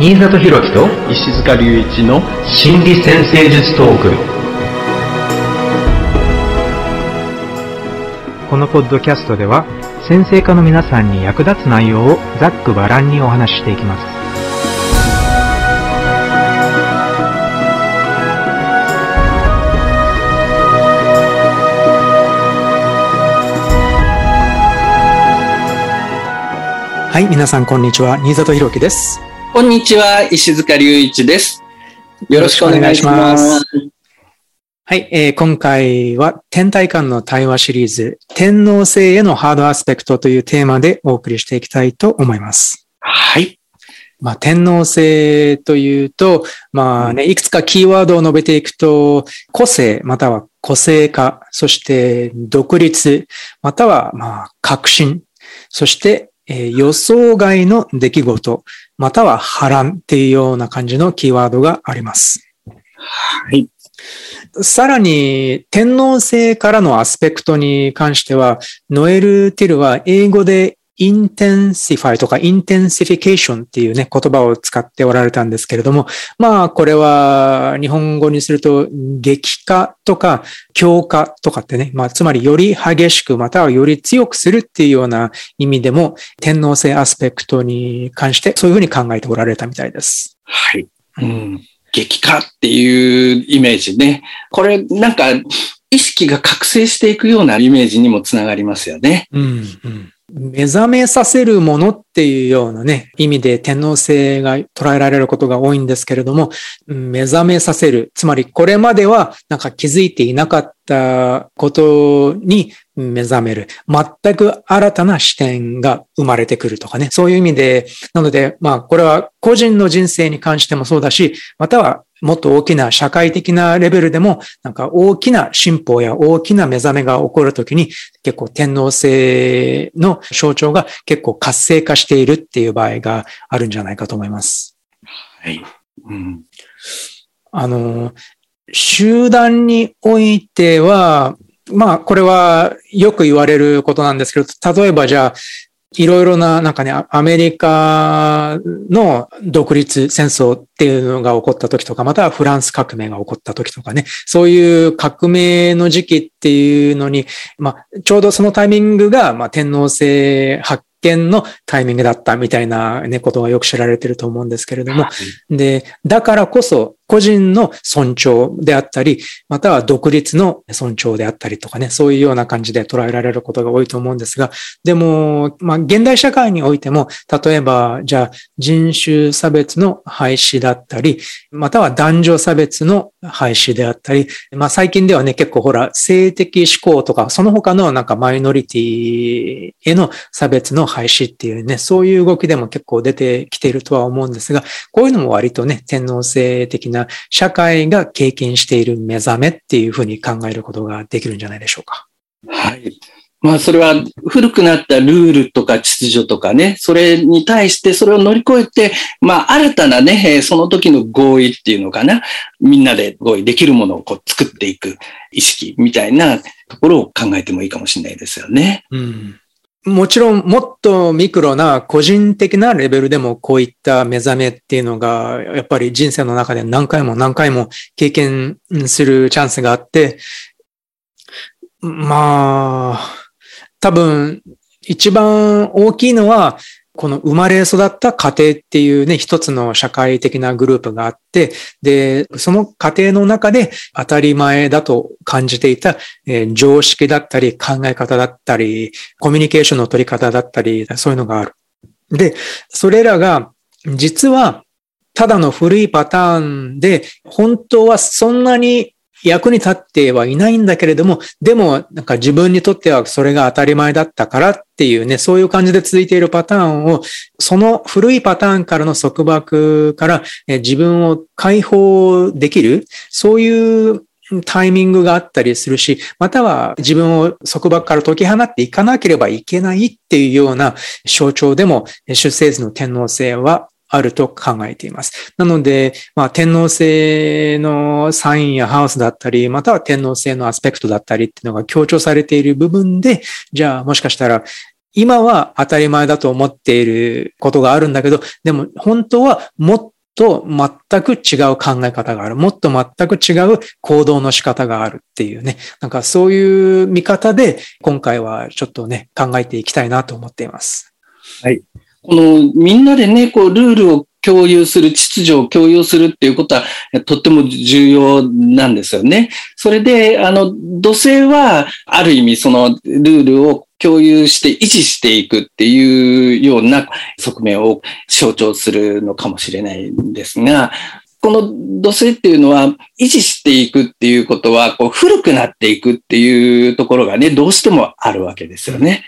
新里博樹と石塚隆一の心理先生術トークこのポッドキャストでは先生科の皆さんに役立つ内容をざっくばらんにお話ししていきますはい、皆さんこんにちは。新里博樹です。こんにちは、石塚隆一です。よろしくお願いします。はい、えー今回は天体観の対話シリーズ、天皇制へのハードアスペクトというテーマでお送りしていきたいと思います。はい。まあ、天皇制というと、まあね、いくつかキーワードを述べていくと、個性、または個性化、そして独立、またはまあ、革新、そして、えー予想外の出来事、または波乱っていうような感じのキーワードがあります。はい。さらに、天王星からのアスペクトに関しては、ノエル・ティルは英語で intensify とか intensification っていうね、言葉を使っておられたんですけれども、まあ、これは日本語にすると激化とか強化とかってね、まあ、つまりより激しくまたはより強くするっていうような意味でも、天皇制アスペクトに関してそういうふうに考えておられたみたいです。はい。うん。激化っていうイメージね。これ、なんか、意識が覚醒していくようなイメージにもつながりますよね。うんうん目覚めさせるものっていうようなね、意味で天皇制が捉えられることが多いんですけれども、目覚めさせる。つまりこれまではなんか気づいていなかったことに目覚める。全く新たな視点が生まれてくるとかね。そういう意味で、なので、まあこれは個人の人生に関してもそうだし、またはもっと大きな社会的なレベルでも、なんか大きな進歩や大きな目覚めが起こるときに、結構天皇制の象徴が結構活性化しているっていう場合があるんじゃないかと思います。はい。うん。あの、集団においては、まあ、これはよく言われることなんですけど、例えばじゃあ、いろいろな、なんかね、アアメリカの独立戦争っていうのが起こった時とか、またはフランス革命が起こった時とかね、そういう革命の時期っていうのに、まあ、ちょうどそのタイミングが、まあ、天皇制発見のタイミングだったみたいなね、ことがよく知られてると思うんですけれども、で、だからこそ個人の尊重であったり、または独立の尊重であったりとかね、そういうような感じで捉えられることが多いと思うんですが、でも、まあ、現代社会においても、例えば、じゃあ、人種差別の廃止だったり、または男女差別の廃止であったり、まあ、最近ではね、結構ほら、性的指向とか、その他のなんかマイノリティへの差別の廃止っていうね、そういう動きでも結構出てきているとは思うんですが、こういうのも割とね、天皇制的な社会が経験している目覚めっていうふうに考えることができるんじゃないでしょうか。はい。まあ、それは古くなったルールとか秩序とかね、それに対してそれを乗り越えて、まあ、新たなね、えーその時の合意っていうのかな、みんなで合意できるものをこう作っていく意識みたいなところを考えてもいいかもしれないですよね。うんもちろん、もっとミクロな個人的なレベルでもこういった目覚めっていうのが、やっぱり人生の中で何回も何回も経験するチャンスがあって、まあ、多分、一番大きいのは、この生まれ育った家庭っていうね、一つの社会的なグループがあって、で、その家庭の中で当たり前だと感じていた、えー常識だったり考え方だったり、コミュニケーションの取り方だったり、そういうのがある。で、それらが実はただの古いパターンで、本当はそんなに役に立ってはいないんだけれども、でもなんか自分にとってはそれが当たり前だったからっていうね、そういう感じで続いているパターンを、その古いパターンからの束縛から自分を解放できる、そういうタイミングがあったりするし、または自分を束縛から解き放っていかなければいけないっていうような象徴でも、出生図の天皇制はあると考えています。なので、まあ、天皇制のサインやハウスだったり、または天皇制のアスペクトだったりっていうのが強調されている部分で、じゃあもしかしたら今は当たり前だと思っていることがあるんだけど、でも本当はもっと全く違う考え方がある。もっと全く違う行動の仕方があるっていうね。なんかそういう見方で今回はちょっとね、考えていきたいなと思っています。はい。このみんなでね、こうルールを共有する、秩序を共有するっていうことはとっても重要なんですよね。それで、あの、土星はある意味そのルールを共有して維持していくっていうような側面を象徴するのかもしれないんですが、この土星っていうのは維持していくっていうことは、こう古くなっていくっていうところがね、どうしてもあるわけですよね。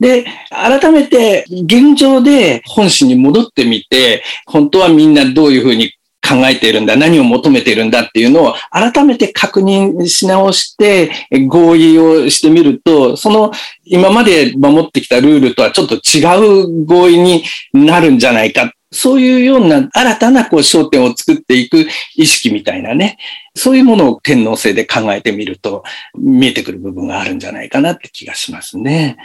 で、改めて現状で本心に戻ってみて、本当はみんなどういうふうに考えているんだ、何を求めているんだっていうのを改めて確認し直して合意をしてみると、その今まで守ってきたルールとはちょっと違う合意になるんじゃないか。そういうような新たなこう焦点を作っていく意識みたいなね、そういうものを天皇制で考えてみると見えてくる部分があるんじゃないかなって気がしますね。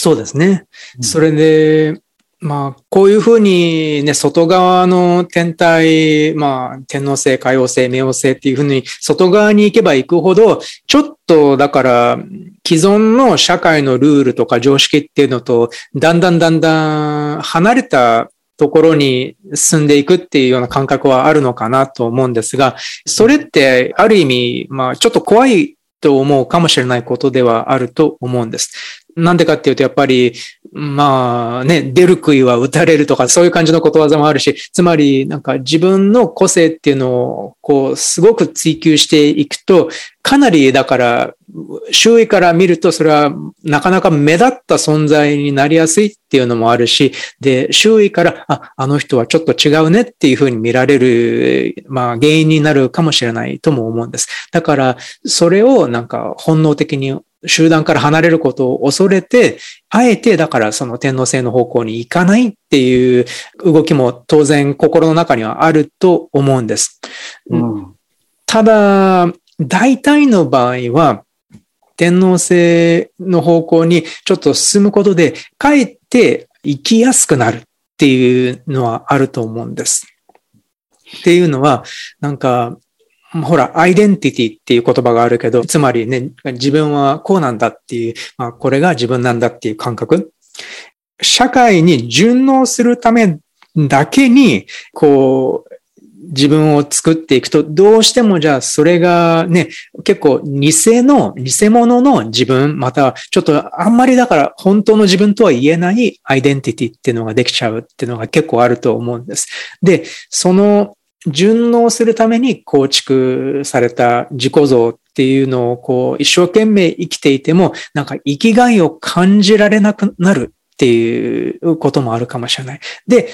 そうですね。それで、まあ、こういうふうにね、外側の天体、まあ、天皇星、海王星、冥王星っていうふうに、外側に行けば行くほど、ちょっと、だから、既存の社会のルールとか常識っていうのと、だんだんだんだん離れたところに進んでいくっていうような感覚はあるのかなと思うんですが、それってある意味、まあちょっと怖いと思うかもしれないことではあると思うんです。なんでかっていうと、やっぱり、まあね、出る杭は打たれるとか、そういう感じのことわざもあるし、つまり、なんか自分の個性っていうのを、こう、すごく追求していくと、かなり、だから、周囲から見ると、それはなかなか目立った存在になりやすいっていうのもあるし、で、周囲から、あ、あの人はちょっと違うねっていうふうに見られる、まあ、原因になるかもしれないとも思うんです。だから、それをなんか本能的に集団から離れることを恐れて、あえてだからその天皇制の方向に行かないっていう動きも当然心の中にはあると思うんです。うん、ただ、大体の場合は、天皇制の方向にちょっと進むことで、かえって生きやすくなるっていうのはあると思うんです。っていうのは、なんか、ほら、アイデンティティっていう言葉があるけど、つまりね、自分はこうなんだっていう、まあ、これが自分なんだっていう感覚。社会に順応するためだけに、こう、自分を作っていくと、どうしてもじゃあそれがね、結構偽の、偽物の自分、またちょっとあんまりだから本当の自分とは言えないアイデンティティっていうのができちゃうっていうのが結構あると思うんです。で、その順応するために構築された自己像っていうのをこう一生懸命生きていてもなんか生きがいを感じられなくなるっていうこともあるかもしれない。で、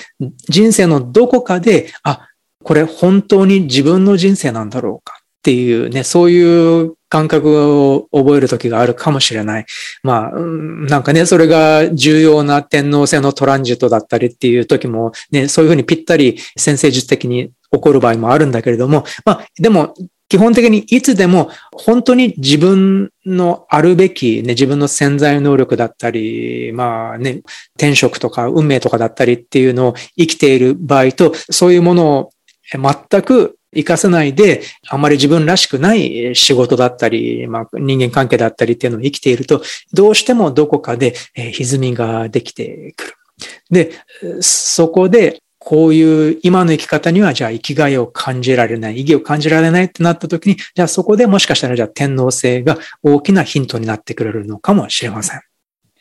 人生のどこかで、あ、これ本当に自分の人生なんだろうかっていうね、そういう感覚を覚える時があるかもしれない。まあ、なんかね、それが重要な天皇制のトランジットだったりっていう時もね、そういうふうにぴったり先生術的に起こる場合もあるんだけれども、まあ、でも、基本的にいつでも本当に自分のあるべき、ね、自分の潜在能力だったり、まあね、転職とか運命とかだったりっていうのを生きている場合と、そういうものを全く活かせないで、あまり自分らしくない仕事だったり、まあ、人間関係だったりっていうのを生きていると、どうしてもどこかで歪みができてくる。で、そこでこういう今の生き方にはじゃあ生きがいを感じられない、意義を感じられないってなった時に、じゃあそこでもしかしたらじゃあ天皇制が大きなヒントになってくれるのかもしれません。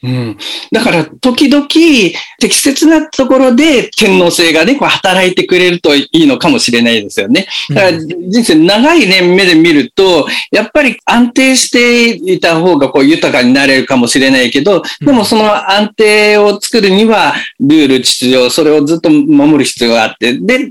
うん。だから、時々、適切なところで天皇制がね、こう働いてくれるといいのかもしれないですよね。だから、人生長いね、目で見ると、やっぱり安定していた方がこう豊かになれるかもしれないけど、でもその安定を作るには、ルール、秩序、それをずっと守る必要があって、で、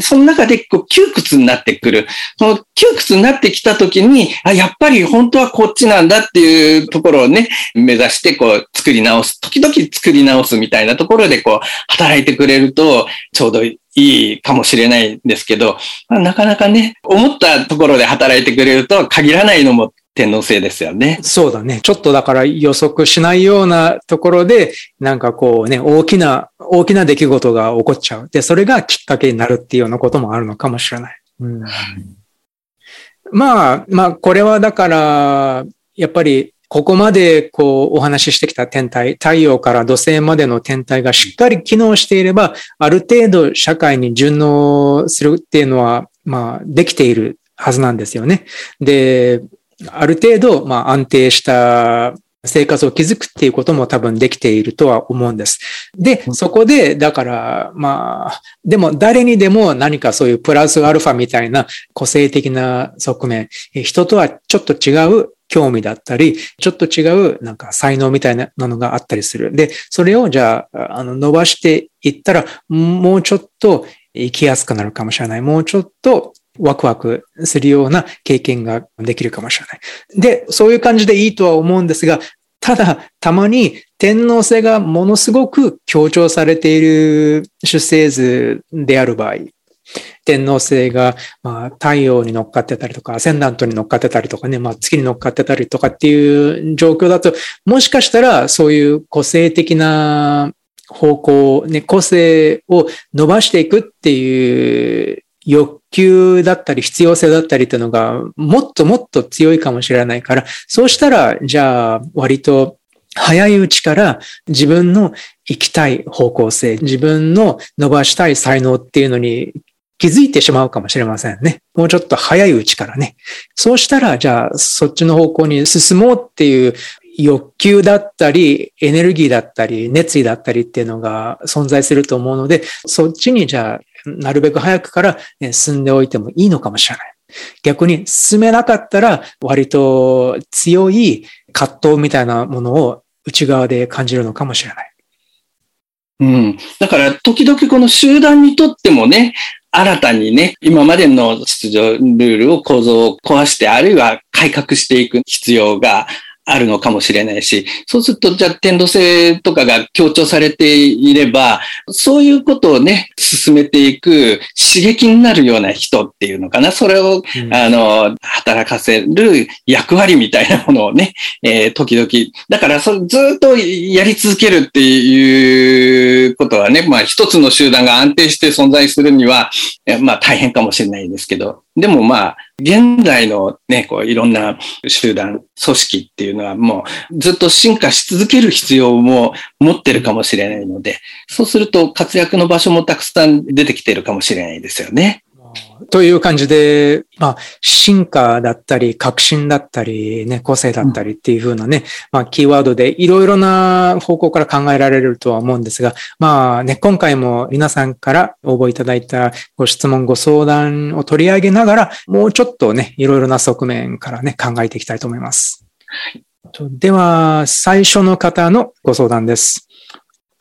その中でこう窮屈になってくる。その窮屈になってきた時に、あ、やっぱり本当はこっちなんだっていうところをね、目指して、こう、作り直す、時々作り直すみたいなところでこう、働いてくれると、ちょうどいいかもしれないんですけど、まあ、なかなかね、思ったところで働いてくれるとは限らないのも天皇制ですよね。そうだね。ちょっとだから予測しないようなところで、なんかこうね、大きな、大きな出来事が起こっちゃう。で、それがきっかけになるっていうようなこともあるのかもしれない。うん、まあ、まあ、これはだから、やっぱりここまでこうお話ししてきた天体、太陽から土星までの天体がしっかり機能していれば、ある程度社会に順応するっていうのは、まあ、できているはずなんですよね。で、ある程度、まあ、安定した生活を築くっていうことも多分できているとは思うんです。で、そこで、だから、まあ、でも誰にでも何かそういうプラスアルファみたいな個性的な側面、人とはちょっと違う興味だったり、ちょっと違うなんか才能みたいなのがあったりする。で、それをじゃあ、あの、伸ばしていったら、もうちょっと生きやすくなるかもしれない。もうちょっとワクワクするような経験ができるかもしれない。で、そういう感じでいいとは思うんですが、ただ、たまに天皇制がものすごく強調されている出生図である場合、天皇制が、まあ、太陽に乗っかってたりとか、アセンダントに乗っかってたりとかね、まあ、月に乗っかってたりとかっていう状況だと、もしかしたらそういう個性的な方向、ね、個性を伸ばしていくっていう欲求だったり必要性だったりっていうのがもっともっと強いかもしれないから、そうしたら、じゃあ割と早いうちから自分の行きたい方向性、自分の伸ばしたい才能っていうのに気づいてしまうかもしれませんね。もうちょっと早いうちからね。そうしたら、じゃあそっちの方向に進もうっていう欲求だったり、エネルギーだったり、熱意だったりっていうのが存在すると思うので、そっちにじゃあなるべく早くから進んでおいてもいいのかもしれない。逆に進めなかったら割と強い葛藤みたいなものを内側で感じるのかもしれない。うん。だから時々この集団にとってもね、新たにね、今までの秩序、ルールを構造を壊して、あるいは改革していく必要があるのかもしれないし、そうすると、じゃあ、天土性とかが強調されていれば、そういうことをね、進めていく刺激になるような人っていうのかな。それを、うん、あの、働かせる役割みたいなものをね、えー、時々。だから、そずっとやり続けるっていうことはね、まあ、一つの集団が安定して存在するには、まあ、大変かもしれないですけど、でもまあ、現在のね、こういろんな集団、組織っていうのはもうずっと進化し続ける必要も持ってるかもしれないので、そうすると活躍の場所もたくさん出てきてるかもしれないですよね。という感じで、まあ、進化だったり、革新だったり、ね、個性だったりっていう風なね、まあ、キーワードでいろいろな方向から考えられるとは思うんですが、まあね、今回も皆さんから応募いただいたご質問、ご相談を取り上げながら、もうちょっとね、いろいろな側面からね、考えていきたいと思います。では、最初の方のご相談です。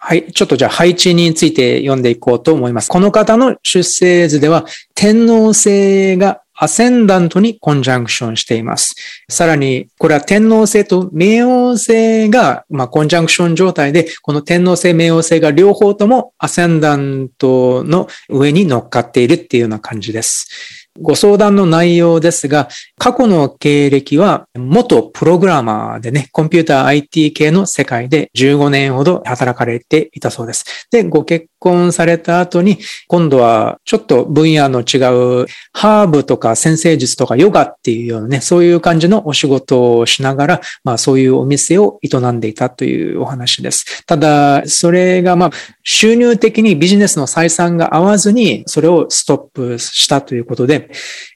はい。ちょっとじゃあ配置について読んでいこうと思います。この方の出生図では天皇星がアセンダントにコンジャンクションしています。さらに、これは天皇星と冥王星が、まあ、コンジャンクション状態で、この天皇星、冥王星が両方ともアセンダントの上に乗っかっているっていうような感じです。ご相談の内容ですが、過去の経歴は元プログラマーでね、コンピューター IT 系の世界で15年ほど働かれていたそうです。で、ご結婚された後に、今度はちょっと分野の違うハーブとか先生術とかヨガっていうようなね、そういう感じのお仕事をしながら、まあそういうお店を営んでいたというお話です。ただ、それがまあ収入的にビジネスの採算が合わずに、それをストップしたということで、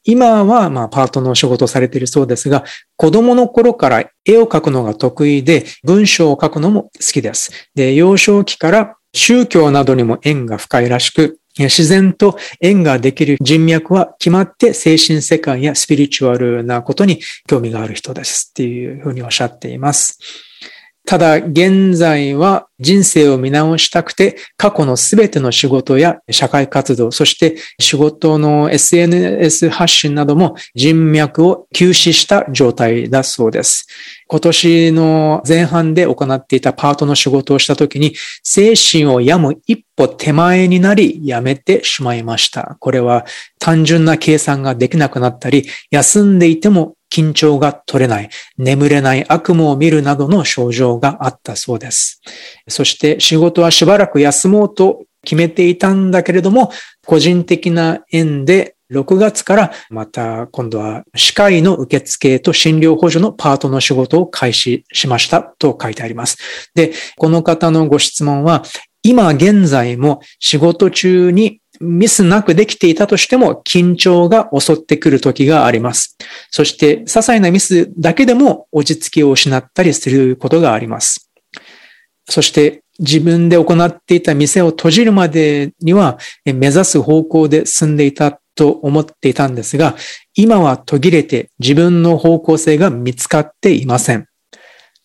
今はまあパートのお仕事をされているそうですが、子供の頃から絵を描くのが得意で、文章を書くのも好きです。で、幼少期から宗教などにも縁が深いらしく、自然と縁ができる人脈は決まって精神世界やスピリチュアルなことに興味がある人ですっていうふうにおっしゃっています。ただ現在は人生を見直したくて過去のすべての仕事や社会活動、そして仕事の SNS 発信なども人脈を休止した状態だそうです。今年の前半で行っていたパートの仕事をしたときに精神を病む一歩手前になり辞めてしまいました。これは単純な計算ができなくなったり、休んでいても緊張が取れない、眠れない悪夢を見るなどの症状があったそうです。そして仕事はしばらく休もうと決めていたんだけれども、個人的な縁で6月からまた今度は歯科医の受付と診療補助のパートの仕事を開始しましたと書いてあります。で、この方のご質問は、今現在も仕事中にミスなくできていたとしても緊張が襲ってくる時があります。そして些細なミスだけでも落ち着きを失ったりすることがあります。そして自分で行っていた店を閉じるまでには目指す方向で進んでいたと思っていたんですが、今は途切れて自分の方向性が見つかっていません。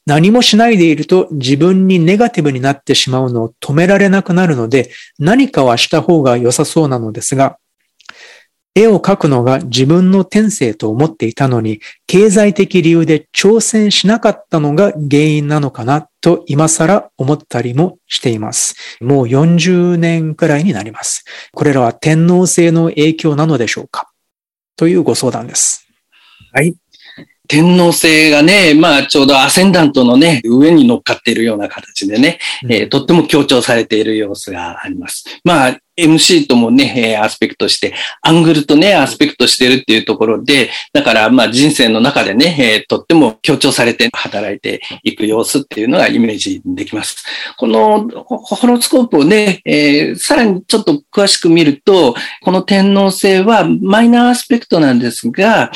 何もしないでいると自分にネガティブになってしまうのを止められなくなるので何かはした方が良さそうなのですが、絵を描くのが自分の天性と思っていたのに、経済的理由で挑戦しなかったのが原因なのかなと今更思ったりもしています。もう40年くらいになります。これらは天皇制の影響なのでしょうか？というご相談です。はい。天皇制がね、まあちょうどアセンダントのね、上に乗っかっているような形でね、うん、えー、とっても強調されている様子があります。まあ MC ともね、アスペクトして、アングルとね、アスペクトしてるっていうところで、だからまあ人生の中でね、とっても強調されて働いていく様子っていうのがイメージできます。このホロスコープをね、えー、さらにちょっと詳しく見ると、この天皇星はマイナーアスペクトなんですが、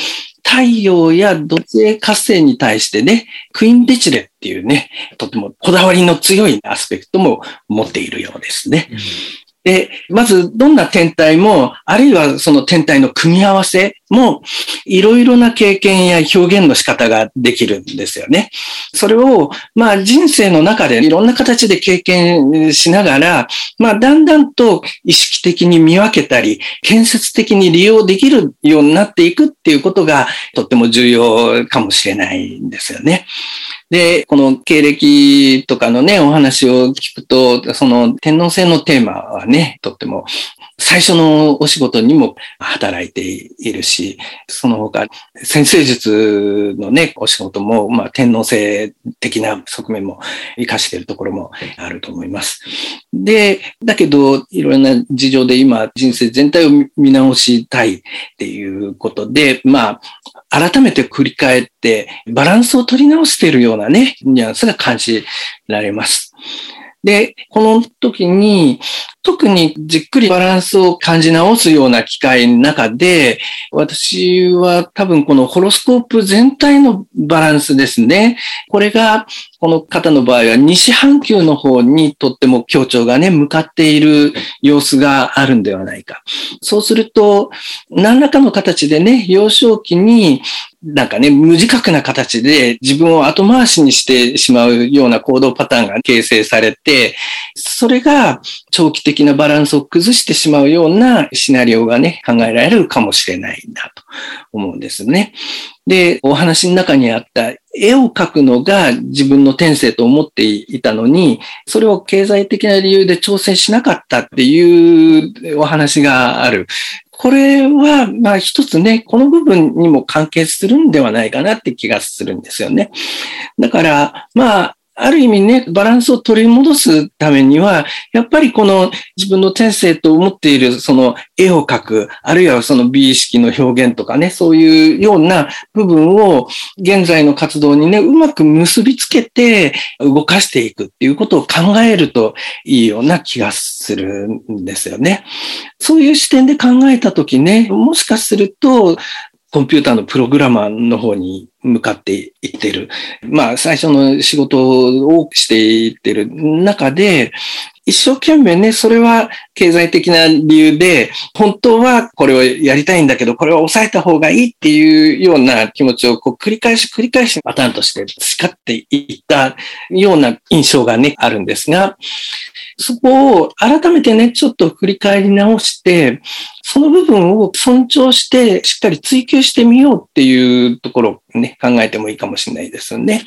太陽や土星火星に対してね、クイーンベチレっていうね、とてもこだわりの強いアスペクトも持っているようですね。うんで、まずどんな天体も、あるいはその天体の組み合わせも、いろいろな経験や表現の仕方ができるんですよね。それを、まあ人生の中でいろんな形で経験しながら、まあだんだんと意識的に見分けたり、建設的に利用できるようになっていくっていうことがとっても重要かもしれないんですよね。で、この経歴とかのね、お話を聞くと、その天皇制のテーマはね、とっても最初のお仕事にも働いているし、その他、先生術のね、お仕事も、まあ、天皇制的な側面も活かしているところもあると思います。で、だけど、いろんな事情で今、人生全体を見直したいっていうことで、まあ、改めて繰り返って、バランスを取り直しているようなね、ニュアンスが感じられます。で、この時に、特にじっくりバランスを感じ直すような機会の中で、私は多分このホロスコープ全体のバランスですね。これが、この方の場合は西半球の方にとっても強調がね、向かっている様子があるんではないか。そうすると、何らかの形でね、幼少期になんかね、無自覚な形で自分を後回しにしてしまうような行動パターンが形成されて、それが長期的なバランスを崩してしまうようなシナリオがね、考えられるかもしれないんだと思うんですね。で、お話の中にあった絵を描くのが自分の天性と思っていたのに、それを経済的な理由で挑戦しなかったっていうお話がある。これは、まあ一つね、この部分にも関係するんではないかなって気がするんですよね。だから、まあ、ある意味ね、バランスを取り戻すためには、やっぱりこの自分の天性と思っているその絵を描く、あるいはその美意識の表現とかね、そういうような部分を現在の活動にね、うまく結びつけて動かしていくっていうことを考えるといいような気がするんですよね。そういう視点で考えたときね、もしかすると、コンピューターのプログラマーの方に向かっていってる。まあ、最初の仕事をしていってる中で、一生懸命ね、それは経済的な理由で、本当はこれをやりたいんだけど、これを抑えた方がいいっていうような気持ちをこう繰り返し繰り返しパターンとして培っていったような印象がね、あるんですが、そこを改めてね、ちょっと振り返り直して、その部分を尊重して、しっかり追求してみようっていうところをね、考えてもいいかもしれないですよね。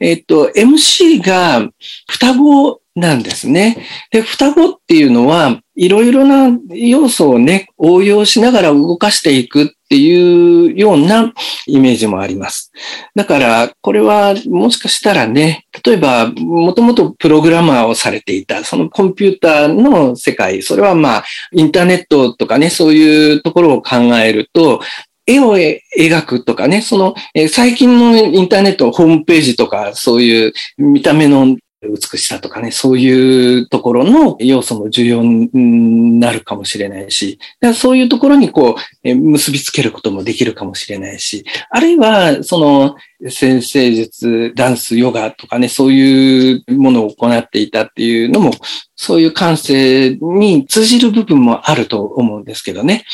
えっと、MC が双子なんですね。で、双子っていうのは、いろいろな要素をね、応用しながら動かしていくっていうようなイメージもあります。だから、これはもしかしたらね、例えば、もともとプログラマーをされていた、そのコンピューターの世界、それはまあ、インターネットとかね、そういうところを考えると、絵を描くとかね、その、最近のインターネットホームページとか、そういう見た目の美しさとかね、そういうところの要素も重要になるかもしれないし、そういうところにこう、結びつけることもできるかもしれないし、あるいは、その、先生術、ダンス、ヨガとかね、そういうものを行っていたっていうのも、そういう感性に通じる部分もあると思うんですけどね。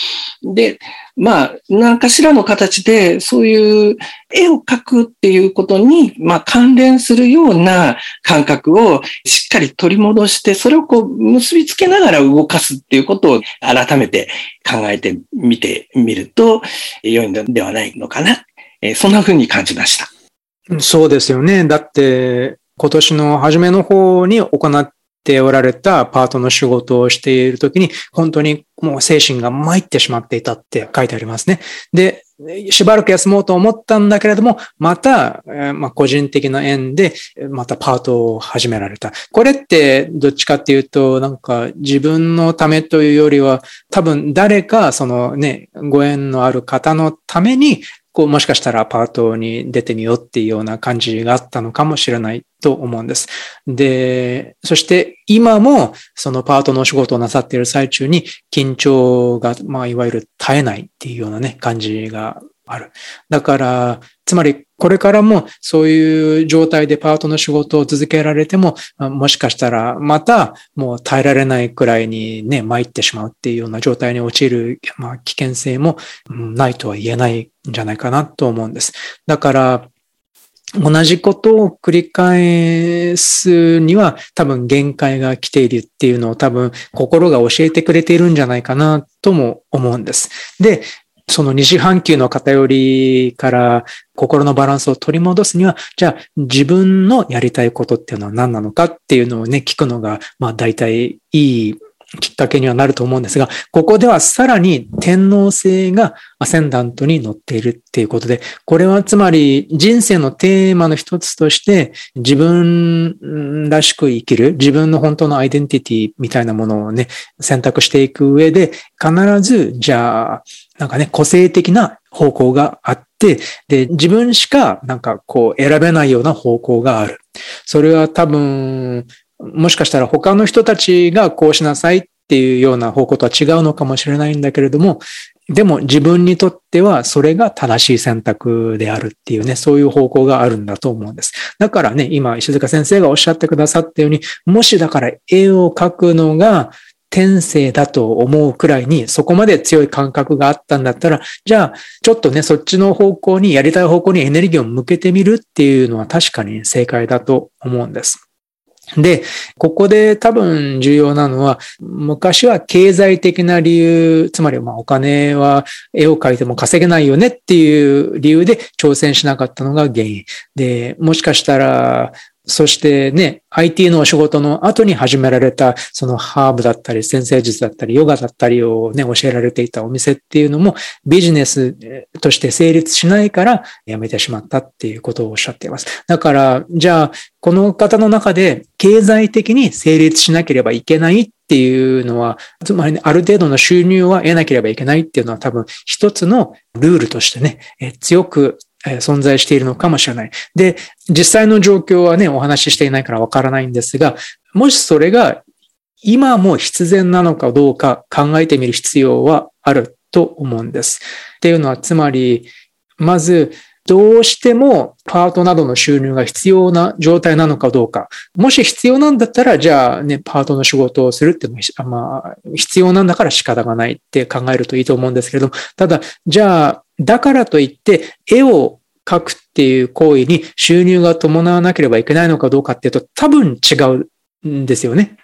で、まあ、何かしらの形で、そういう絵を描くっていうことに、まあ、関連するような感覚をしっかり取り戻して、それをこう、結びつけながら動かすっていうことを改めて考えてみてみると、良いのではないのかな。えそんな風に感じました。そうですよね。だって、今年の初めの方に行っておられたパートの仕事をしているときに、本当にもう精神が参ってしまっていたって書いてありますね。で、しばらく休もうと思ったんだけれども、また、まあ、個人的な縁で、またパートを始められた。これってどっちかっていうと、なんか自分のためというよりは、多分誰かそのね、ご縁のある方のためにこう、もしかしたらパートに出てみようっていうような感じがあったのかもしれないと思うんです。で、そして今もそのパートのお仕事をなさっている最中に緊張が、まあ、いわゆる絶えないっていうようなね、感じがある。だから、つまりこれからもそういう状態でパートの仕事を続けられても、もしかしたらまたもう耐えられないくらいにね、参ってしまうっていうような状態に陥る、まあ、危険性もないとは言えないんじゃないかなと思うんです。だから、同じことを繰り返すには多分限界が来ているっていうのを多分心が教えてくれているんじゃないかなとも思うんです。で、その西半球の偏りから心のバランスを取り戻すには、じゃあ自分のやりたいことっていうのは何なのかっていうのをね、聞くのが、まあ大体いいきっかけにはなると思うんですが、ここではさらに天皇制がアセンダントに乗っているっていうことで、これはつまり人生のテーマの一つとして自分らしく生きる、自分の本当のアイデンティティみたいなものをね、選択していく上で、必ず、じゃあ、なんかね、個性的な方向があって、で、自分しかなんかこう選べないような方向がある。それは多分、もしかしたら他の人たちがこうしなさいっていうような方向とは違うのかもしれないんだけれども、でも自分にとってはそれが正しい選択であるっていうね、そういう方向があるんだと思うんです。だからね、今石塚先生がおっしゃってくださったように、もしだから絵を描くのが天性だと思うくらいにそこまで強い感覚があったんだったら、じゃあちょっとね、そっちの方向にやりたい方向にエネルギーを向けてみるっていうのは確かに正解だと思うんです。で、ここで多分重要なのは、昔は経済的な理由、つまりまあお金は絵を描いても稼げないよねっていう理由で挑戦しなかったのが原因。で、もしかしたらそしてね、IT のお仕事の後に始められた、そのハーブだったり、先生術だったり、ヨガだったりをね、教えられていたお店っていうのも、ビジネスとして成立しないから辞めてしまったっていうことをおっしゃっています。だから、じゃあ、この方の中で経済的に成立しなければいけないっていうのは、つまり、ね、ある程度の収入は得なければいけないっていうのは多分一つのルールとしてね、強く存在しているのかもしれない。で、実際の状況はね、お話ししていないからわからないんですが、もしそれが今も必然なのかどうか考えてみる必要はあると思うんです。っていうのは、つまり、まず、どうしてもパートなどの収入が必要な状態なのかどうか。もし必要なんだったら、じゃあね、パートの仕事をするっていうのは、まあ、必要なんだから仕方がないって考えるといいと思うんですけれども、ただ、じゃあ、だからといって、絵を描くっていう行為に収入が伴わなければいけないのかどうかっていうと、多分違うんですよね。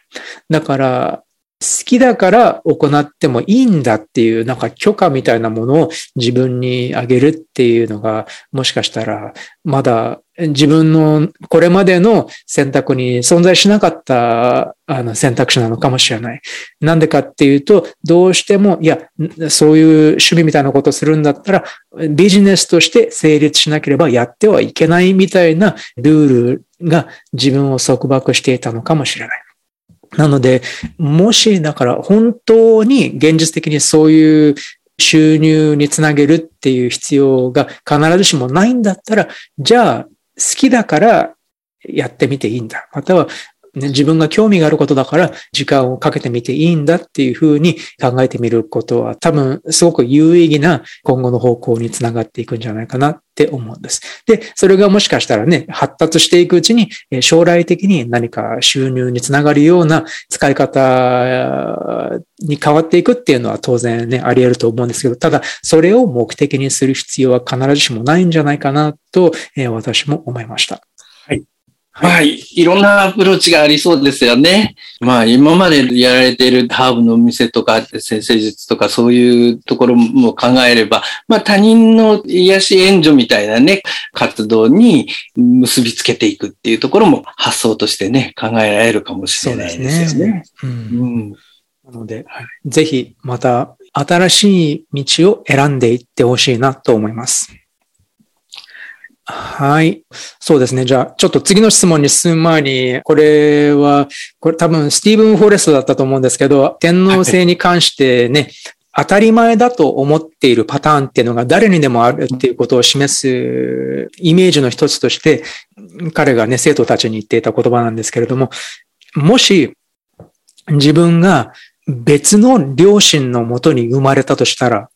だから、好きだから行ってもいいんだっていう、なんか許可みたいなものを自分にあげるっていうのが、もしかしたら、まだ自分のこれまでの選択に存在しなかったあの選択肢なのかもしれない。なんでかっていうと、どうしても、いや、そういう趣味みたいなことするんだったら、ビジネスとして成立しなければやってはいけないみたいなルールが自分を束縛していたのかもしれない。なので、もしだから本当に現実的にそういう収入につなげるっていう必要が必ずしもないんだったら、じゃあ好きだからやってみていいんだ。またはね、自分が興味があることだから時間をかけてみていいんだっていうふうに考えてみることは多分すごく有意義な今後の方向につながっていくんじゃないかなって思うんです。で、それがもしかしたらね、発達していくうちに将来的に何か収入につながるような使い方に変わっていくっていうのは当然ね、あり得ると思うんですけど、ただそれを目的にする必要は必ずしもないんじゃないかなと、私も思いました。はい、いろんなアプローチがありそうですよね。まあ、今までやられているハーブのお店とか、先生術とか、そういうところも考えれば、まあ、他人の癒し援助みたいなね、活動に結びつけていくっていうところも発想としてね、考えられるかもしれないですよね。うねうん、なので、はい、ぜひまた新しい道を選んでいってほしいなと思います。はい。そうですね。じゃあ、ちょっと次の質問に進む前に、これは、これ多分スティーブン・フォレストだったと思うんですけど、天皇制に関してね、当たり前だと思っているパターンっていうのが誰にでもあるっていうことを示すイメージの一つとして、彼がね、生徒たちに言っていた言葉なんですけれども、もし自分が別の両親のもとに生まれたとしたら、っ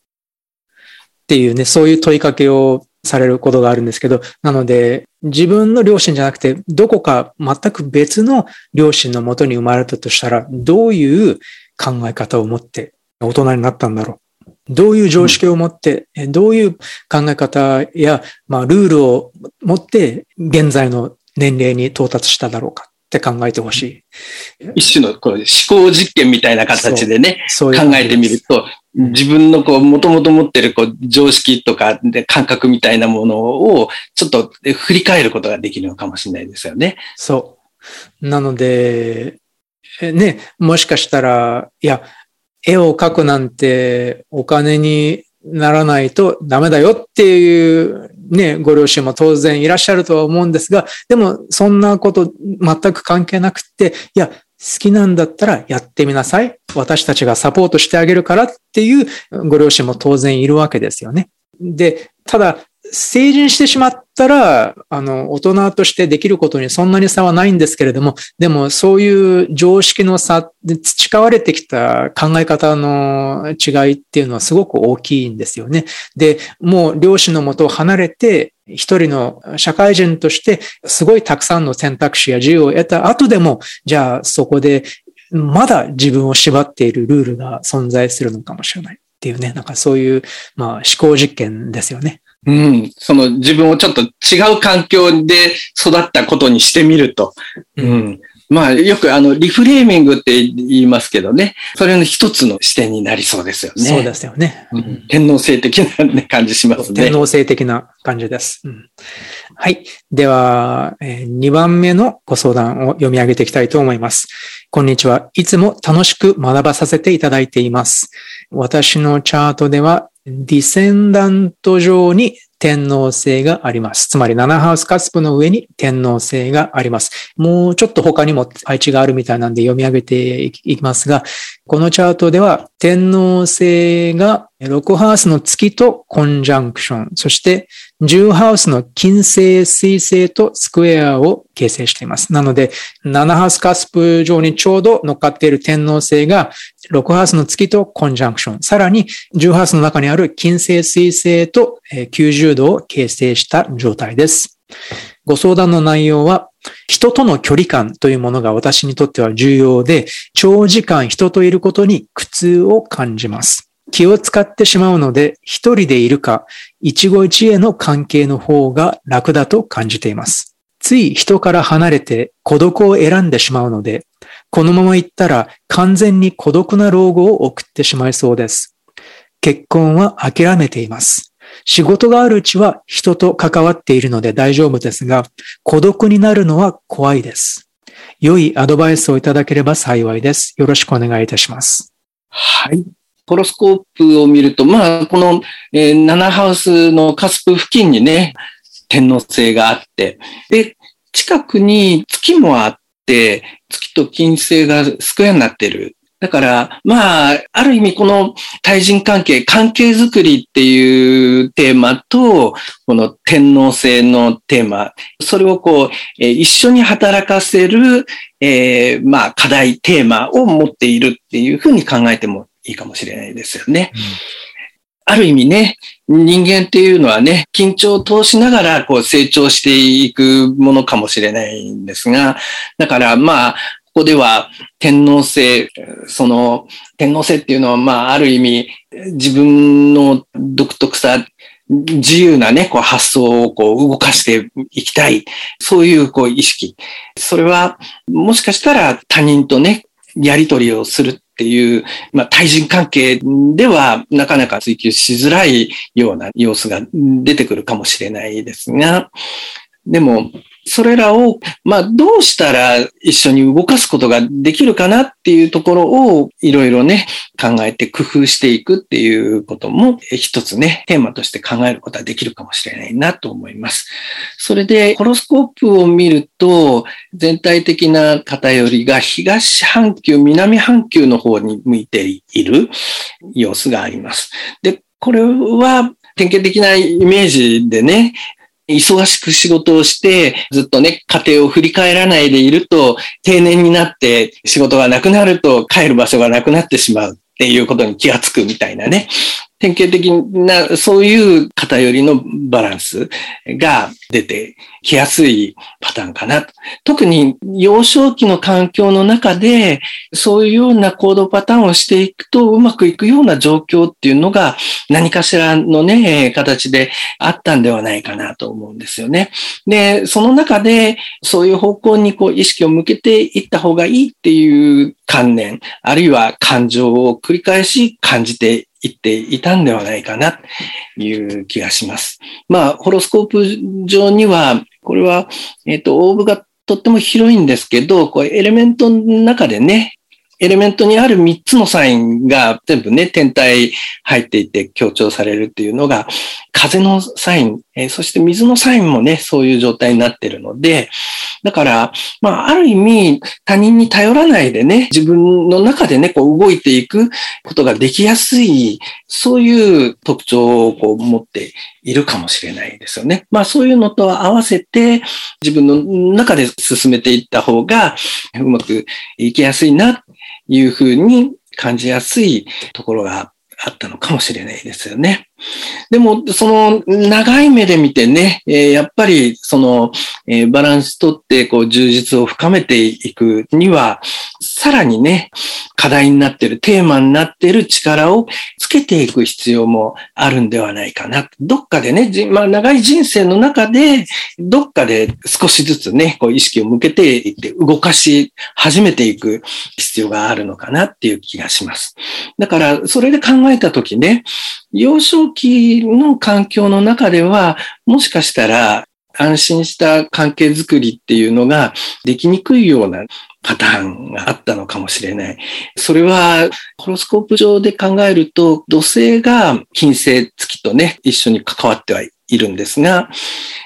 ていうね、そういう問いかけをされることがあるんですけど、なので、自分の両親じゃなくて、どこか全く別の両親のもとに生まれたとしたら、どういう考え方を持って大人になったんだろう。どういう常識を持って、どういう考え方や、まあ、ルールを持って、現在の年齢に到達しただろうかって考えてほしい。一種のこう思考実験みたいな形でね、そう考えてみると、自分のこう、もともと持ってるこう、常識とかで感覚みたいなものを、ちょっと振り返ることができるのかもしれないですよね。そう。なので、ね、もしかしたら、いや、絵を描くなんてお金にならないとダメだよっていうね、ご両親も当然いらっしゃるとは思うんですが、でもそんなこと全く関係なくて、いや、好きなんだったらやってみなさい。私たちがサポートしてあげるからっていうご両親も当然いるわけですよね。で、ただ、成人してしまったら、あの、大人としてできることにそんなに差はないんですけれども、でもそういう常識の差で培われてきた考え方の違いっていうのはすごく大きいんですよね。で、もう両親のもとを離れて、一人の社会人としてすごいたくさんの選択肢や自由を得た後でも、じゃあそこでまだ自分を縛っているルールが存在するのかもしれないっていうね、なんかそういう、まあ思考実験ですよね。うん。その自分をちょっと違う環境で育ったことにしてみると。うん。まあ、よくあの、リフレーミングって言いますけどね。それの一つの視点になりそうですよね。そうですよね。うん、天皇制的な、ね、感じしますね。天皇制的な感じです。うん、はい。では、えー、2番目のご相談を読み上げていきたいと思います。こんにちは。いつも楽しく学ばさせていただいています。私のチャートではディセンダント上に天皇星があります。つまり7ハウスカスプの上に天皇星があります。もうちょっと他にも配置があるみたいなんで読み上げていきますが、このチャートでは天皇星が6ハウスの月とコンジャンクション、そして10ハウスの金星、水星とスクエアを形成しています。なので、7ハウスカスプ上にちょうど乗っかっている天皇星が6ハウスの月とコンジャンクション、さらに10ハウスの中にある金星、水星と90度を形成した状態です。ご相談の内容は、人との距離感というものが私にとっては重要で、長時間人といることに苦痛を感じます。気を使ってしまうので、一人でいるか、一期一会の関係の方が楽だと感じています。つい人から離れて孤独を選んでしまうので、このまま行ったら完全に孤独な老後を送ってしまいそうです。結婚は諦めています。仕事があるうちは人と関わっているので大丈夫ですが、孤独になるのは怖いです。良いアドバイスをいただければ幸いです。よろしくお願いいたします。はい。ホロスコープを見ると、まあ、この、えー、7ハウスのカスプ付近にね、天皇星があって、で、近くに月もあって、月と金星がスクエアになってる。だから、まあ、ある意味この対人関係、関係づくりっていうテーマと、この天皇制のテーマ、それをこう、え一緒に働かせる、えー、まあ、課題、テーマを持っているっていうふうに考えてもいいかもしれないですよね。うんある意味ね、人間っていうのはね、緊張を通しながらこう成長していくものかもしれないんですが、だからまあ、ここでは天皇制、その天皇制っていうのはまあ、ある意味自分の独特さ、自由なね、こう発想をこう動かしていきたい。そういうこう意識。それはもしかしたら他人とね、やりとりをするっていう、まあ、対人関係ではなかなか追求しづらいような様子が出てくるかもしれないですが、でも、それらを、まあ、どうしたら一緒に動かすことができるかなっていうところをいろいろね、考えて工夫していくっていうことも一つね、テーマとして考えることはできるかもしれないなと思います。それで、ホロスコープを見ると、全体的な偏りが東半球、南半球の方に向いている様子があります。で、これは典型的なイメージでね、忙しく仕事をして、ずっとね、家庭を振り返らないでいると、定年になって仕事がなくなると帰る場所がなくなってしまうっていうことに気がつくみたいなね。典型的な、そういう偏りのバランスが出てきやすいパターンかな。特に幼少期の環境の中で、そういうような行動パターンをしていくとうまくいくような状況っていうのが何かしらのね、形であったんではないかなと思うんですよね。で、その中でそういう方向にこう意識を向けていった方がいいっていう観念、あるいは感情を繰り返し感じて言っていたんではないかな、という気がします。まあ、ホロスコープ上には、これは、えっ、ー、と、オーブがとっても広いんですけど、こうエレメントの中でね、エレメントにある3つのサインが全部ね、天体入っていて強調されるっていうのが、風のサイン、えー、そして水のサインもね、そういう状態になってるので、だから、まあ、ある意味、他人に頼らないでね、自分の中でね、こう動いていくことができやすい、そういう特徴をこう持っているかもしれないですよね。まあ、そういうのと合わせて、自分の中で進めていった方が、うまくいきやすいなと、いうふうに感じやすいところがあったのかもしれないですよね。でも、その長い目で見てね、やっぱりその、バランスとってこう充実を深めていくには、さらにね、課題になっている、テーマになっている力をつけていく必要もあるんではないかな。どっかでね、まあ、長い人生の中で、どっかで少しずつね、こう意識を向けていって動かし始めていく必要があるのかなっていう気がします。だから、それで考えたときね、幼少期の環境の中では、もしかしたら安心した関係づくりっていうのができにくいようなパターンがあったのかもしれない。それは、ホロスコープ上で考えると、土星が金星月とね、一緒に関わってはいいるんですが、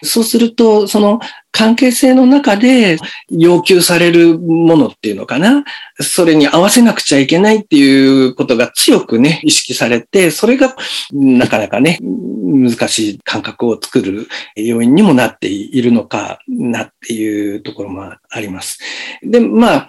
そうすると、その関係性の中で要求されるものっていうのかな？それに合わせなくちゃいけないっていうことが強くね、意識されて、それがなかなかね、難しい感覚を作る要因にもなっているのかなっていうところもあります。で、まあ、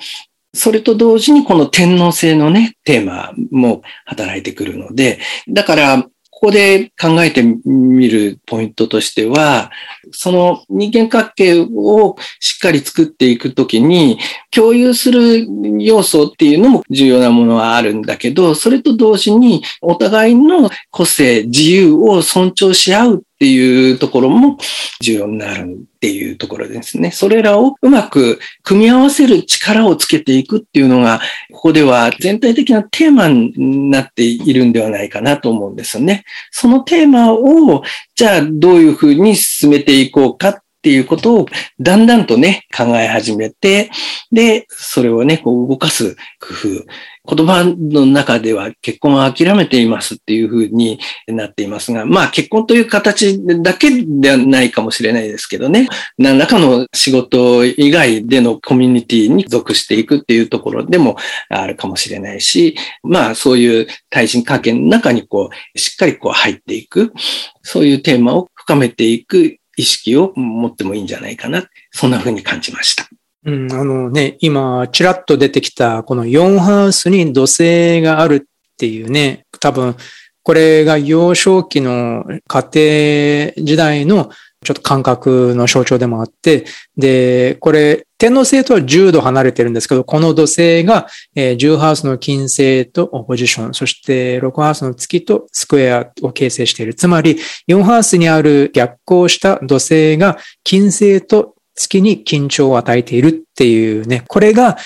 それと同時にこの天皇制のね、テーマも働いてくるので、だから、ここで考えてみるポイントとしては、その人間関係をしっかり作っていくときに、共有する要素っていうのも重要なものはあるんだけど、それと同時にお互いの個性、自由を尊重し合うっていうところも重要になるっていうところですね。それらをうまく組み合わせる力をつけていくっていうのが、ここでは全体的なテーマになっているんではないかなと思うんですよね。そのテーマを、じゃあどういうふうに進めていこうかっていうことをだんだんとね、考え始めて、で、それをね、こう動かす工夫。言葉の中では結婚は諦めていますっていうふうになっていますが、まあ結婚という形だけではないかもしれないですけどね、何らかの仕事以外でのコミュニティに属していくっていうところでもあるかもしれないし、まあそういう対人関係の中にこう、しっかりこう入っていく、そういうテーマを深めていく意識を持ってもいいんじゃないかな。そんなふうに感じました。うん、あのね、今、ちらっと出てきた、この4ハウスに土星があるっていうね、多分、これが幼少期の家庭時代のちょっと感覚の象徴でもあって、で、これ、天皇星とは10度離れてるんですけど、この土星が、10ハウスの金星とオポジション、そして6ハウスの月とスクエアを形成している。つまり、4ハウスにある逆行した土星が金星と月に緊張を与えているっていうね、これが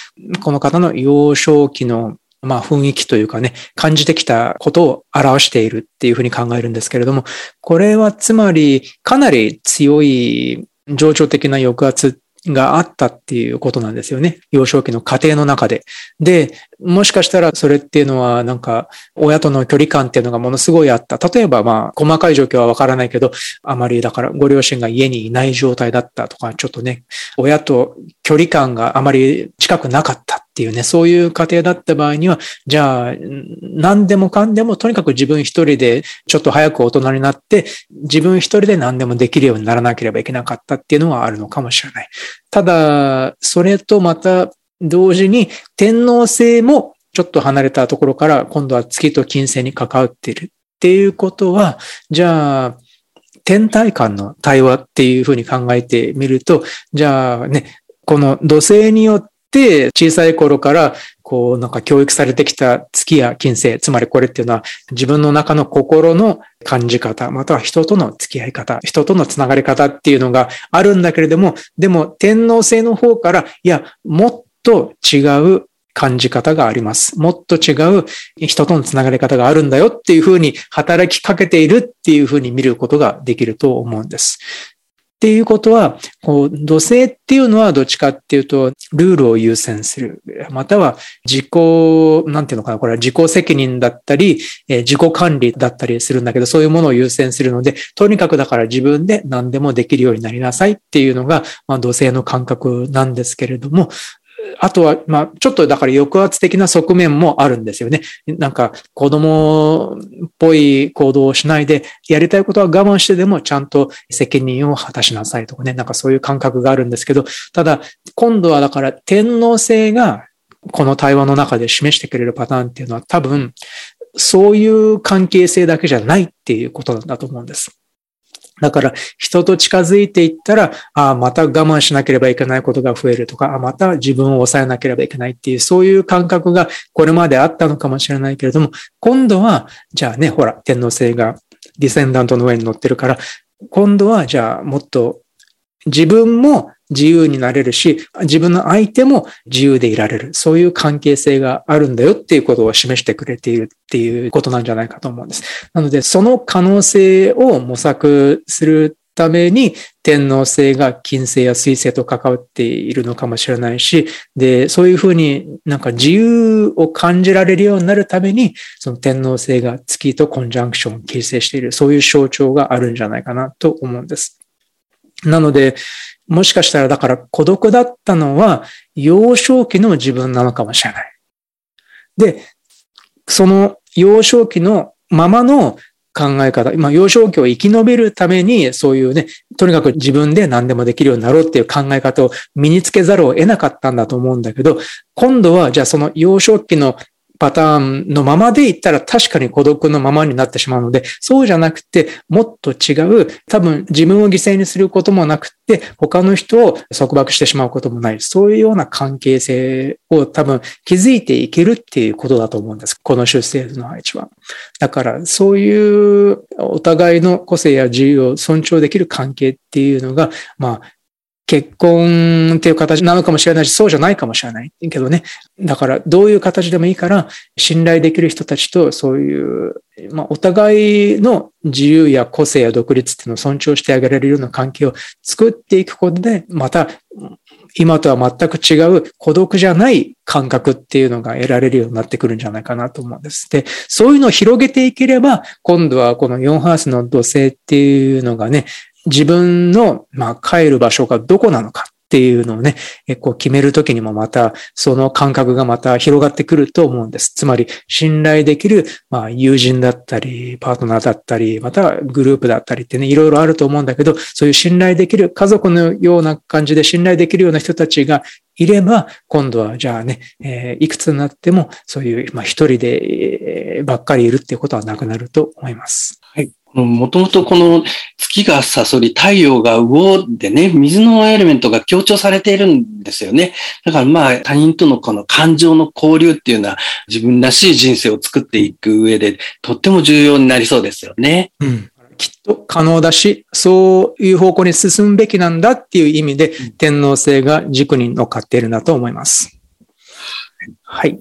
この方の幼少期のまあ雰囲気というかね、感じてきたことを表しているっていうふうに考えるんですけれども、これはつまりかなり強い情緒的な抑圧があったっていうことなんですよね。幼少期の家庭の中で。で、もしかしたらそれっていうのはなんか親との距離感っていうのがものすごいあった。例えばまあ細かい状況はわからないけど、あまりだからご両親が家にいない状態だったとか、ちょっとね、親と距離感があまり近くなかったっていうね、そういう家庭だった場合には、じゃあ何でもかんでもとにかく自分一人でちょっと早く大人になって、自分一人で何でもできるようにならなければいけなかったっていうのはあるのかもしれない。ただ、それとまた同時に天皇制もちょっと離れたところから今度は月と金星に関わっているっていうことは、じゃあ、天体間の対話っていうふうに考えてみると、じゃあね、この土星によって小さい頃からこうなんか教育されてきた月や金星、つまりこれっていうのは自分の中の心の感じ方、または人との付き合い方、人とのつながり方っていうのがあるんだけれども、でも天皇星の方から、いや、もっと違う感じ方があります。もっと違う人とのつながり方があるんだよっていうふうに働きかけているっていうふうに見ることができると思うんです。っていうことは、こう、土星っていうのはどっちかっていうと、ルールを優先する。または、自己、なんていうのかな、これは自己責任だったり、え自己管理だったりするんだけど、そういうものを優先するので、とにかくだから自分で何でもできるようになりなさいっていうのが、まあ、土星の感覚なんですけれども、あとは、まあ、ちょっとだから抑圧的な側面もあるんですよね。なんか、子供っぽい行動をしないで、やりたいことは我慢してでもちゃんと責任を果たしなさいとかね、なんかそういう感覚があるんですけど、ただ、今度はだから天皇制がこの対話の中で示してくれるパターンっていうのは多分、そういう関係性だけじゃないっていうことだと思うんです。だから人と近づいていったら、ああ、また我慢しなければいけないことが増えるとか、あまた自分を抑えなければいけないっていう、そういう感覚がこれまであったのかもしれないけれども、今度は、じゃあね、ほら、天皇星がディセンダントの上に乗ってるから、今度はじゃあもっと自分も自由になれるし、自分の相手も自由でいられる。そういう関係性があるんだよっていうことを示してくれているっていうことなんじゃないかと思うんです。なので、その可能性を模索するために天皇制が金星や水星と関わっているのかもしれないし、で、そういうふうになんか自由を感じられるようになるために、その天皇制が月とコンジャンクションを形成している、そういう象徴があるんじゃないかなと思うんです。なので、もしかしたらだから孤独だったのは幼少期の自分なのかもしれない。で、その幼少期のままの考え方、まあ、幼少期を生き延びるために、そういうね、とにかく自分で何でもできるようになろうっていう考え方を身につけざるを得なかったんだと思うんだけど、今度は、じゃあその幼少期のパターンのままでいったら確かに孤独のままになってしまうので、そうじゃなくて、もっと違う、多分自分を犠牲にすることもなくて、他の人を束縛してしまうこともない。そういうような関係性を多分築いていけるっていうことだと思うんです。この出生図の配置は。だから、そういうお互いの個性や自由を尊重できる関係っていうのが、まあ、結婚っていう形なのかもしれないし、そうじゃないかもしれないけどね。だから、どういう形でもいいから、信頼できる人たちと、そういう、まあ、お互いの自由や個性や独立っていうのを尊重してあげられるような関係を作っていくことで、また、今とは全く違う孤独じゃない感覚っていうのが得られるようになってくるんじゃないかなと思うんです。で、そういうのを広げていければ、今度はこの4ハースの土星っていうのがね、自分の、まあ、帰る場所がどこなのかっていうのをね、こう決めるときにもまた、その感覚がまた広がってくると思うんです。つまり、信頼できる、まあ、友人だったり、パートナーだったり、またグループだったりってね、いろいろあると思うんだけど、そういう信頼できる、家族のような感じで信頼できるような人たちがいれば、今度はじゃあね、えー、いくつになっても、そういう、まあ一人で、ばっかりいるっていうことはなくなると思います。はい。もともとこの月がサソリ、太陽が魚でね、水のエレメントが強調されているんですよね。だからまあ他人とのこの感情の交流っていうのは自分らしい人生を作っていく上でとっても重要になりそうですよね。うん。きっと可能だし、そういう方向に進むべきなんだっていう意味で、天皇制が軸に乗っかっているんだと思います。はい。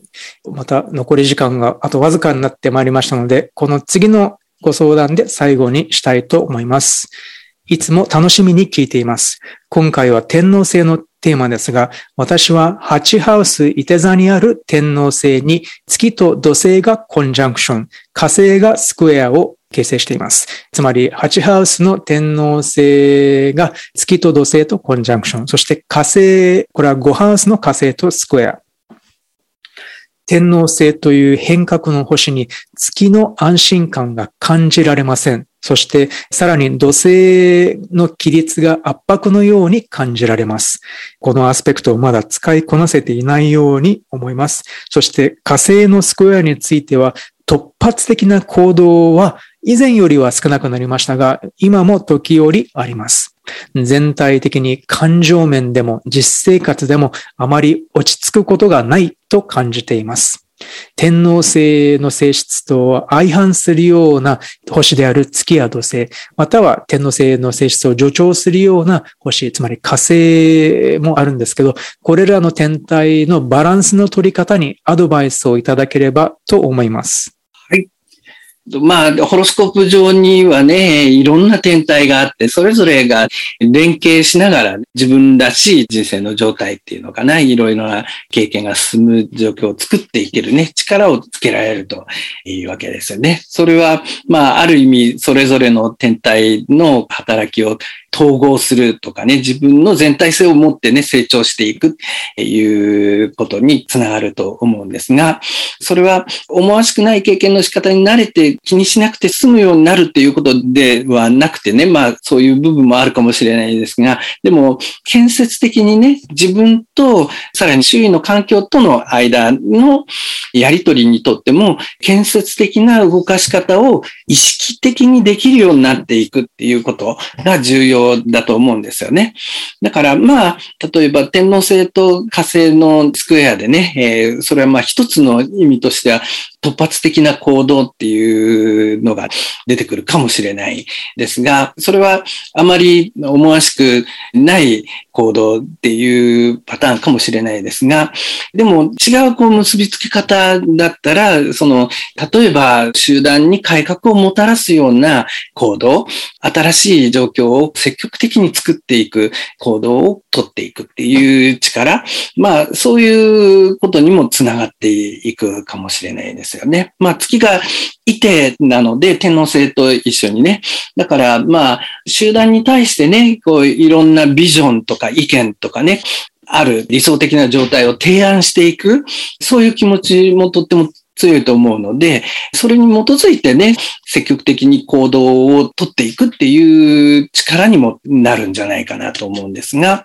また残り時間があとわずかになってまいりましたので、この次のご相談で最後にしたいと思います。いつも楽しみに聞いています。今回は天皇制のテーマですが、私は8ハウス伊手座にある天皇星に月と土星がコンジャンクション、火星がスクエアを形成しています。つまり、8ハウスの天皇星が月と土星とコンジャンクション、そして火星、これは5ハウスの火星とスクエア。天皇制という変革の星に月の安心感が感じられません。そして、さらに土星の規律が圧迫のように感じられます。このアスペクトをまだ使いこなせていないように思います。そして、火星のスクエアについては、突発的な行動は以前よりは少なくなりましたが、今も時折あります。全体的に感情面でも実生活でもあまり落ち着くことがないと感じています。天皇星の性質と相反するような星である月や土星、または天皇星の性質を助長するような星、つまり火星もあるんですけど、これらの天体のバランスの取り方にアドバイスをいただければと思います。まあ、ホロスコープ上にはね、いろんな天体があって、それぞれが連携しながら自分らしい人生の状態っていうのかな、いろいろな経験が進む状況を作っていけるね、力をつけられるというわけですよね。それは、まあ、ある意味、それぞれの天体の働きを統合するとかね、自分の全体性を持ってね、成長していくっていうことにつながると思うんですが、それは思わしくない経験の仕方に慣れて気にしなくて済むようになるっていうことではなくてね、まあそういう部分もあるかもしれないですが、でも建設的にね、自分とさらに周囲の環境との間のやりとりにとっても建設的な動かし方を意識的にできるようになっていくっていうことが重要だと思うんですよね。だからまあ、例えば天皇星と火星のスクエアでね、えー、それはまあ一つの意味としては突発的な行動っていうのが出てくるかもしれないですが、それはあまり思わしくない行動っていうパターンかもしれないですが、でも違うこう結びつけ方だったら、その、例えば集団に改革をもたらすような行動、新しい状況を積極的に作っていく行動をとっていくっていう力、まあそういうことにもつながっていくかもしれないです。よね。まあ月がいてなので天皇制と一緒にね。だからまあ集団に対してね、こういろんなビジョンとか意見とかね、ある理想的な状態を提案していく、そういう気持ちもとっても強いと思うので、それに基づいてね、積極的に行動をとっていくっていう力にもなるんじゃないかなと思うんですが、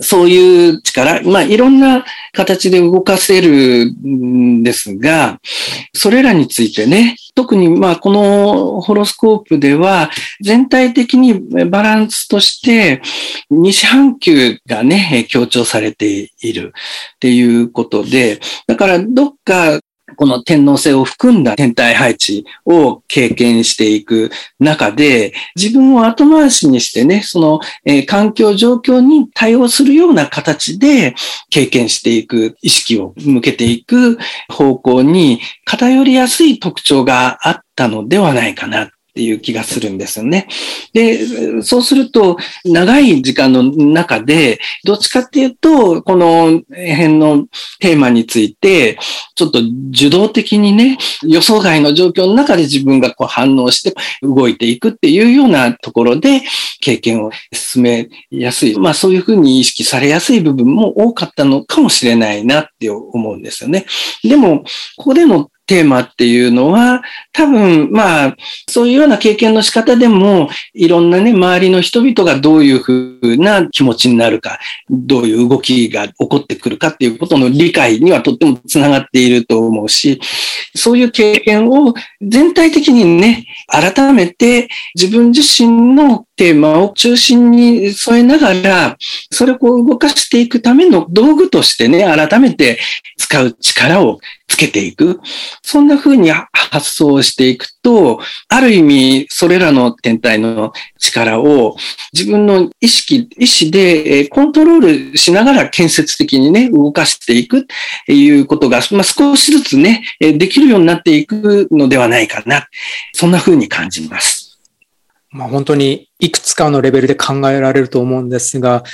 そういう力、まあ、いろんな形で動かせるんですが、それらについてね、特にまあ、このホロスコープでは、全体的にバランスとして、西半球がね、強調されているっていうことで、だからどっかこの天皇制を含んだ天体配置を経験していく中で、自分を後回しにしてね、その、えー、環境状況に対応するような形で経験していく、意識を向けていく方向に偏りやすい特徴があったのではないかな。っていう気がするんですよね。で、そうすると、長い時間の中で、どっちかっていうと、この辺のテーマについて、ちょっと受動的にね、予想外の状況の中で自分がこう反応して動いていくっていうようなところで、経験を進めやすい。まあそういうふうに意識されやすい部分も多かったのかもしれないなって思うんですよね。でも、ここでのテーマっていうのは、多分、まあ、そういうような経験の仕方でも、いろんなね、周りの人々がどういうふうな気持ちになるか、どういう動きが起こってくるかっていうことの理解にはとってもつながっていると思うし、そういう経験を全体的にね、改めて自分自身のテーマを中心に添えながら、それをこう動かしていくための道具としてね、改めて使う力をつけていく。そんな風に発想していくと、ある意味、それらの天体の力を自分の意識、意志でコントロールしながら建設的にね、動かしていくっていうことが、まあ、少しずつね、できるようになっていくのではないかな。そんな風に感じます。まあ本当にいくつかのレベルで考えられると思うんですが、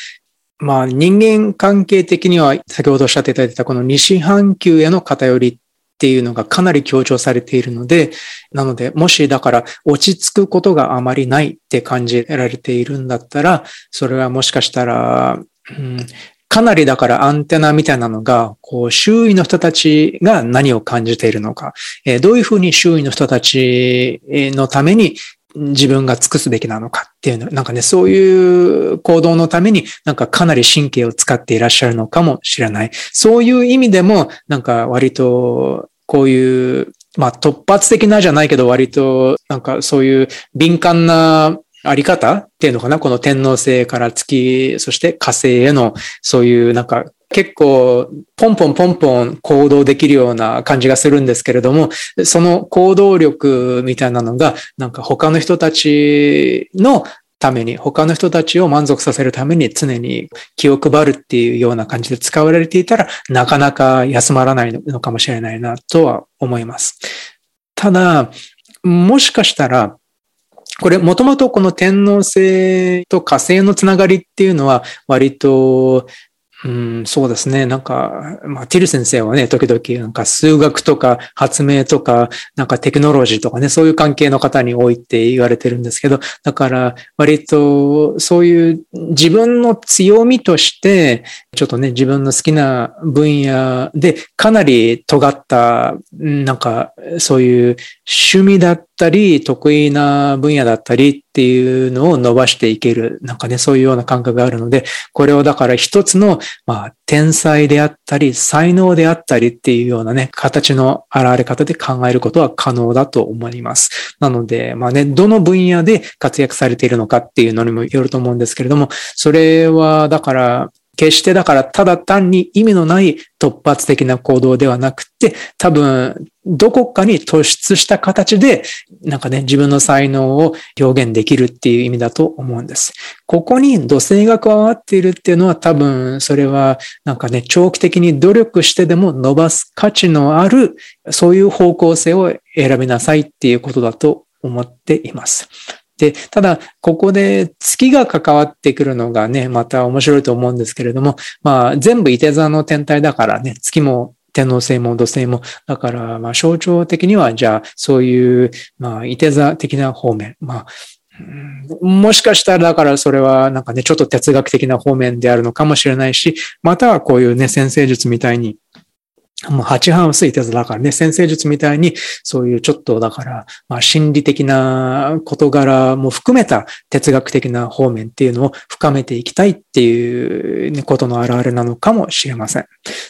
まあ人間関係的には先ほどおっしゃっていただいたこの西半球への偏りっていうのがかなり強調されているので、なのでもしだから落ち着くことがあまりないって感じられているんだったら、それはもしかしたら、うん、かなりだからアンテナみたいなのが、こう、周囲の人たちが何を感じているのか、えどういうふうに周囲の人たちのために自分が尽くすべきなのかっていうの、なんかね、そういう行動のためになんかかなり神経を使っていらっしゃるのかもしれない。そういう意味でも、なんか割とこういう、まあ突発的なじゃないけど割となんかそういう敏感なあり方っていうのかなこの天皇制から月、そして火星へのそういうなんか結構ポンポンポンポン行動できるような感じがするんですけれども、その行動力みたいなのが、なんか他の人たちのために、他の人たちを満足させるために常に気を配るっていうような感じで使われていたら、なかなか休まらないのかもしれないなとは思います。ただ、もしかしたら、これ、もともとこの天皇制と火星のつながりっていうのは割とうん、そうですね。なんか、まあ、ティル先生はね、時々、なんか数学とか発明とか、なんかテクノロジーとかね、そういう関係の方に多いって言われてるんですけど、だから、割と、そういう自分の強みとして、ちょっとね、自分の好きな分野で、かなり尖った、なんか、そういう趣味だったり、得意な分野だったりっていうのを伸ばしていける、なんかね、そういうような感覚があるので、これをだから一つの、まあ、天才であったり、才能であったりっていうようなね、形の現れ方で考えることは可能だと思います。なので、まあね、どの分野で活躍されているのかっていうのにもよると思うんですけれども、それは、だから、決してだからただ単に意味のない突発的な行動ではなくて、多分どこかに突出した形で、なんかね、自分の才能を表現できるっていう意味だと思うんです。ここに土星が加わっているっていうのは多分それはなんかね、長期的に努力してでも伸ばす価値のある、そういう方向性を選びなさいっていうことだと思っています。で、ただ、ここで月が関わってくるのがね、また面白いと思うんですけれども、まあ、全部伊手座の天体だからね、月も天皇星も土星も、だから、まあ、象徴的には、じゃあ、そういう、まあ、伊手座的な方面、まあ、もしかしたらだからそれはなんかね、ちょっと哲学的な方面であるのかもしれないし、またはこういうね、先生術みたいに、もう8半薄い手だからね、先生術みたいに、そういうちょっとだから、まあ心理的な事柄も含めた哲学的な方面っていうのを深めていきたいっていうことの表れなのかもしれません。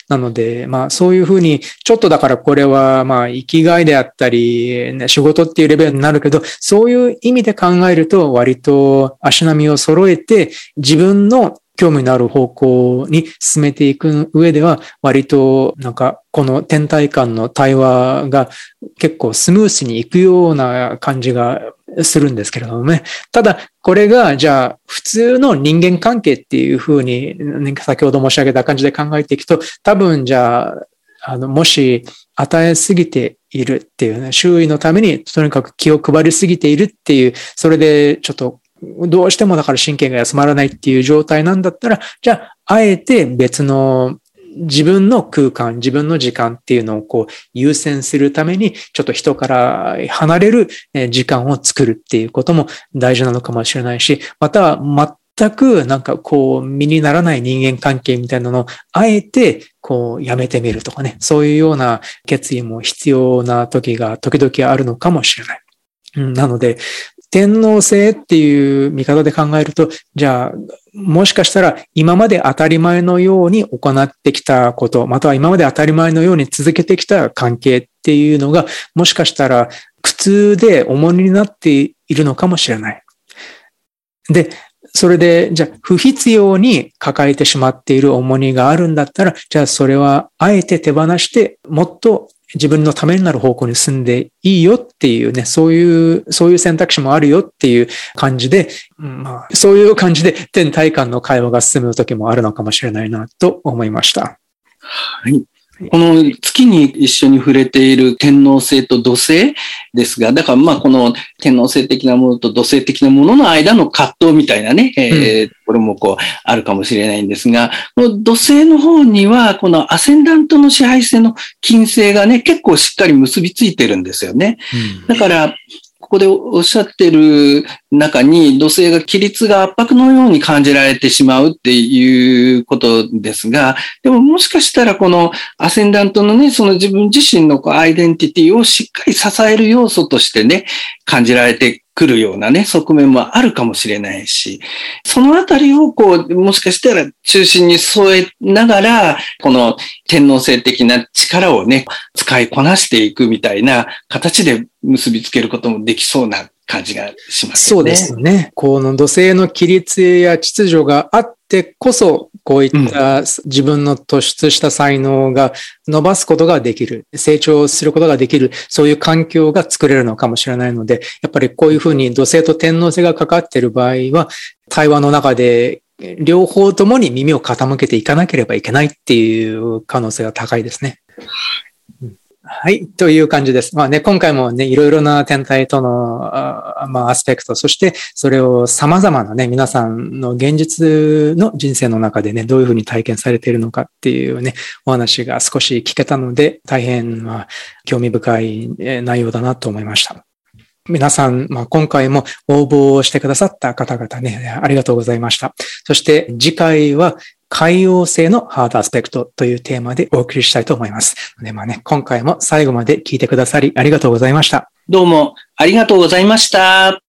なので、まあそういうふうに、ちょっとだからこれはまあ生きがいであったり、ね、仕事っていうレベルになるけど、そういう意味で考えると割と足並みを揃えて自分の興味のある方向に進めていく上では、割となんかこの天体間の対話が結構スムースにいくような感じがするんですけれどもね。ただ、これが、じゃあ、普通の人間関係っていうふうに、先ほど申し上げた感じで考えていくと、多分、じゃあ、あの、もし、与えすぎているっていうね、周囲のためにとにかく気を配りすぎているっていう、それでちょっとどうしてもだから神経が休まらないっていう状態なんだったら、じゃあ、あえて別の自分の空間、自分の時間っていうのをこう優先するために、ちょっと人から離れる時間を作るっていうことも大事なのかもしれないし、また全くなんかこう身にならない人間関係みたいなのをあえてこうやめてみるとかね、そういうような決意も必要な時が時々あるのかもしれない。なので、天皇制っていう見方で考えると、じゃあ、もしかしたら今まで当たり前のように行ってきたこと、または今まで当たり前のように続けてきた関係っていうのが、もしかしたら苦痛で重荷になっているのかもしれない。で、それで、じゃあ、不必要に抱えてしまっている重荷があるんだったら、じゃあ、それは、あえて手放して、もっと自分のためになる方向に進んでいいよっていうね、そういう、そういう選択肢もあるよっていう感じで、まあ、そういう感じで天体間の会話が進む時もあるのかもしれないなと思いました。はい。この月に一緒に触れている天皇制と土星ですが、だからまあこの天皇制的なものと土星的なものの間の葛藤みたいなね、えー、これもこうあるかもしれないんですが、この土星の方にはこのアセンダントの支配性の金星がね、結構しっかり結びついてるんですよね。だから、ここでおっしゃってる中に土星が規律が圧迫のように感じられてしまうっていうことですが、でももしかしたらこのアセンダントのね、その自分自身のこうアイデンティティをしっかり支える要素としてね、感じられてくるようなね、側面もあるかもしれないし、そのあたりをこう、もしかしたら中心に添えながら、この天皇制的な力をね、使いこなしていくみたいな形で結びつけることもできそうな感じがしますね。そうですね。この土星の規律や秩序があってこそ、こういった自分の突出した才能が伸ばすことができる、成長することができる、そういう環境が作れるのかもしれないので、やっぱりこういうふうに土星と天皇星がかかっている場合は、対話の中で両方ともに耳を傾けていかなければいけないっていう可能性が高いですね。はい。という感じです。まあね、今回もね、いろいろな天体との、あまあ、アスペクト、そしてそれを様々なね、皆さんの現実の人生の中でね、どういうふうに体験されているのかっていうね、お話が少し聞けたので、大変、まあ、興味深い内容だなと思いました。皆さん、まあ、今回も応募をしてくださった方々ね、ありがとうございました。そして次回は海洋性のハードアスペクトというテーマでお送りしたいと思います。でまあね、今回も最後まで聞いてくださりありがとうございました。どうもありがとうございました。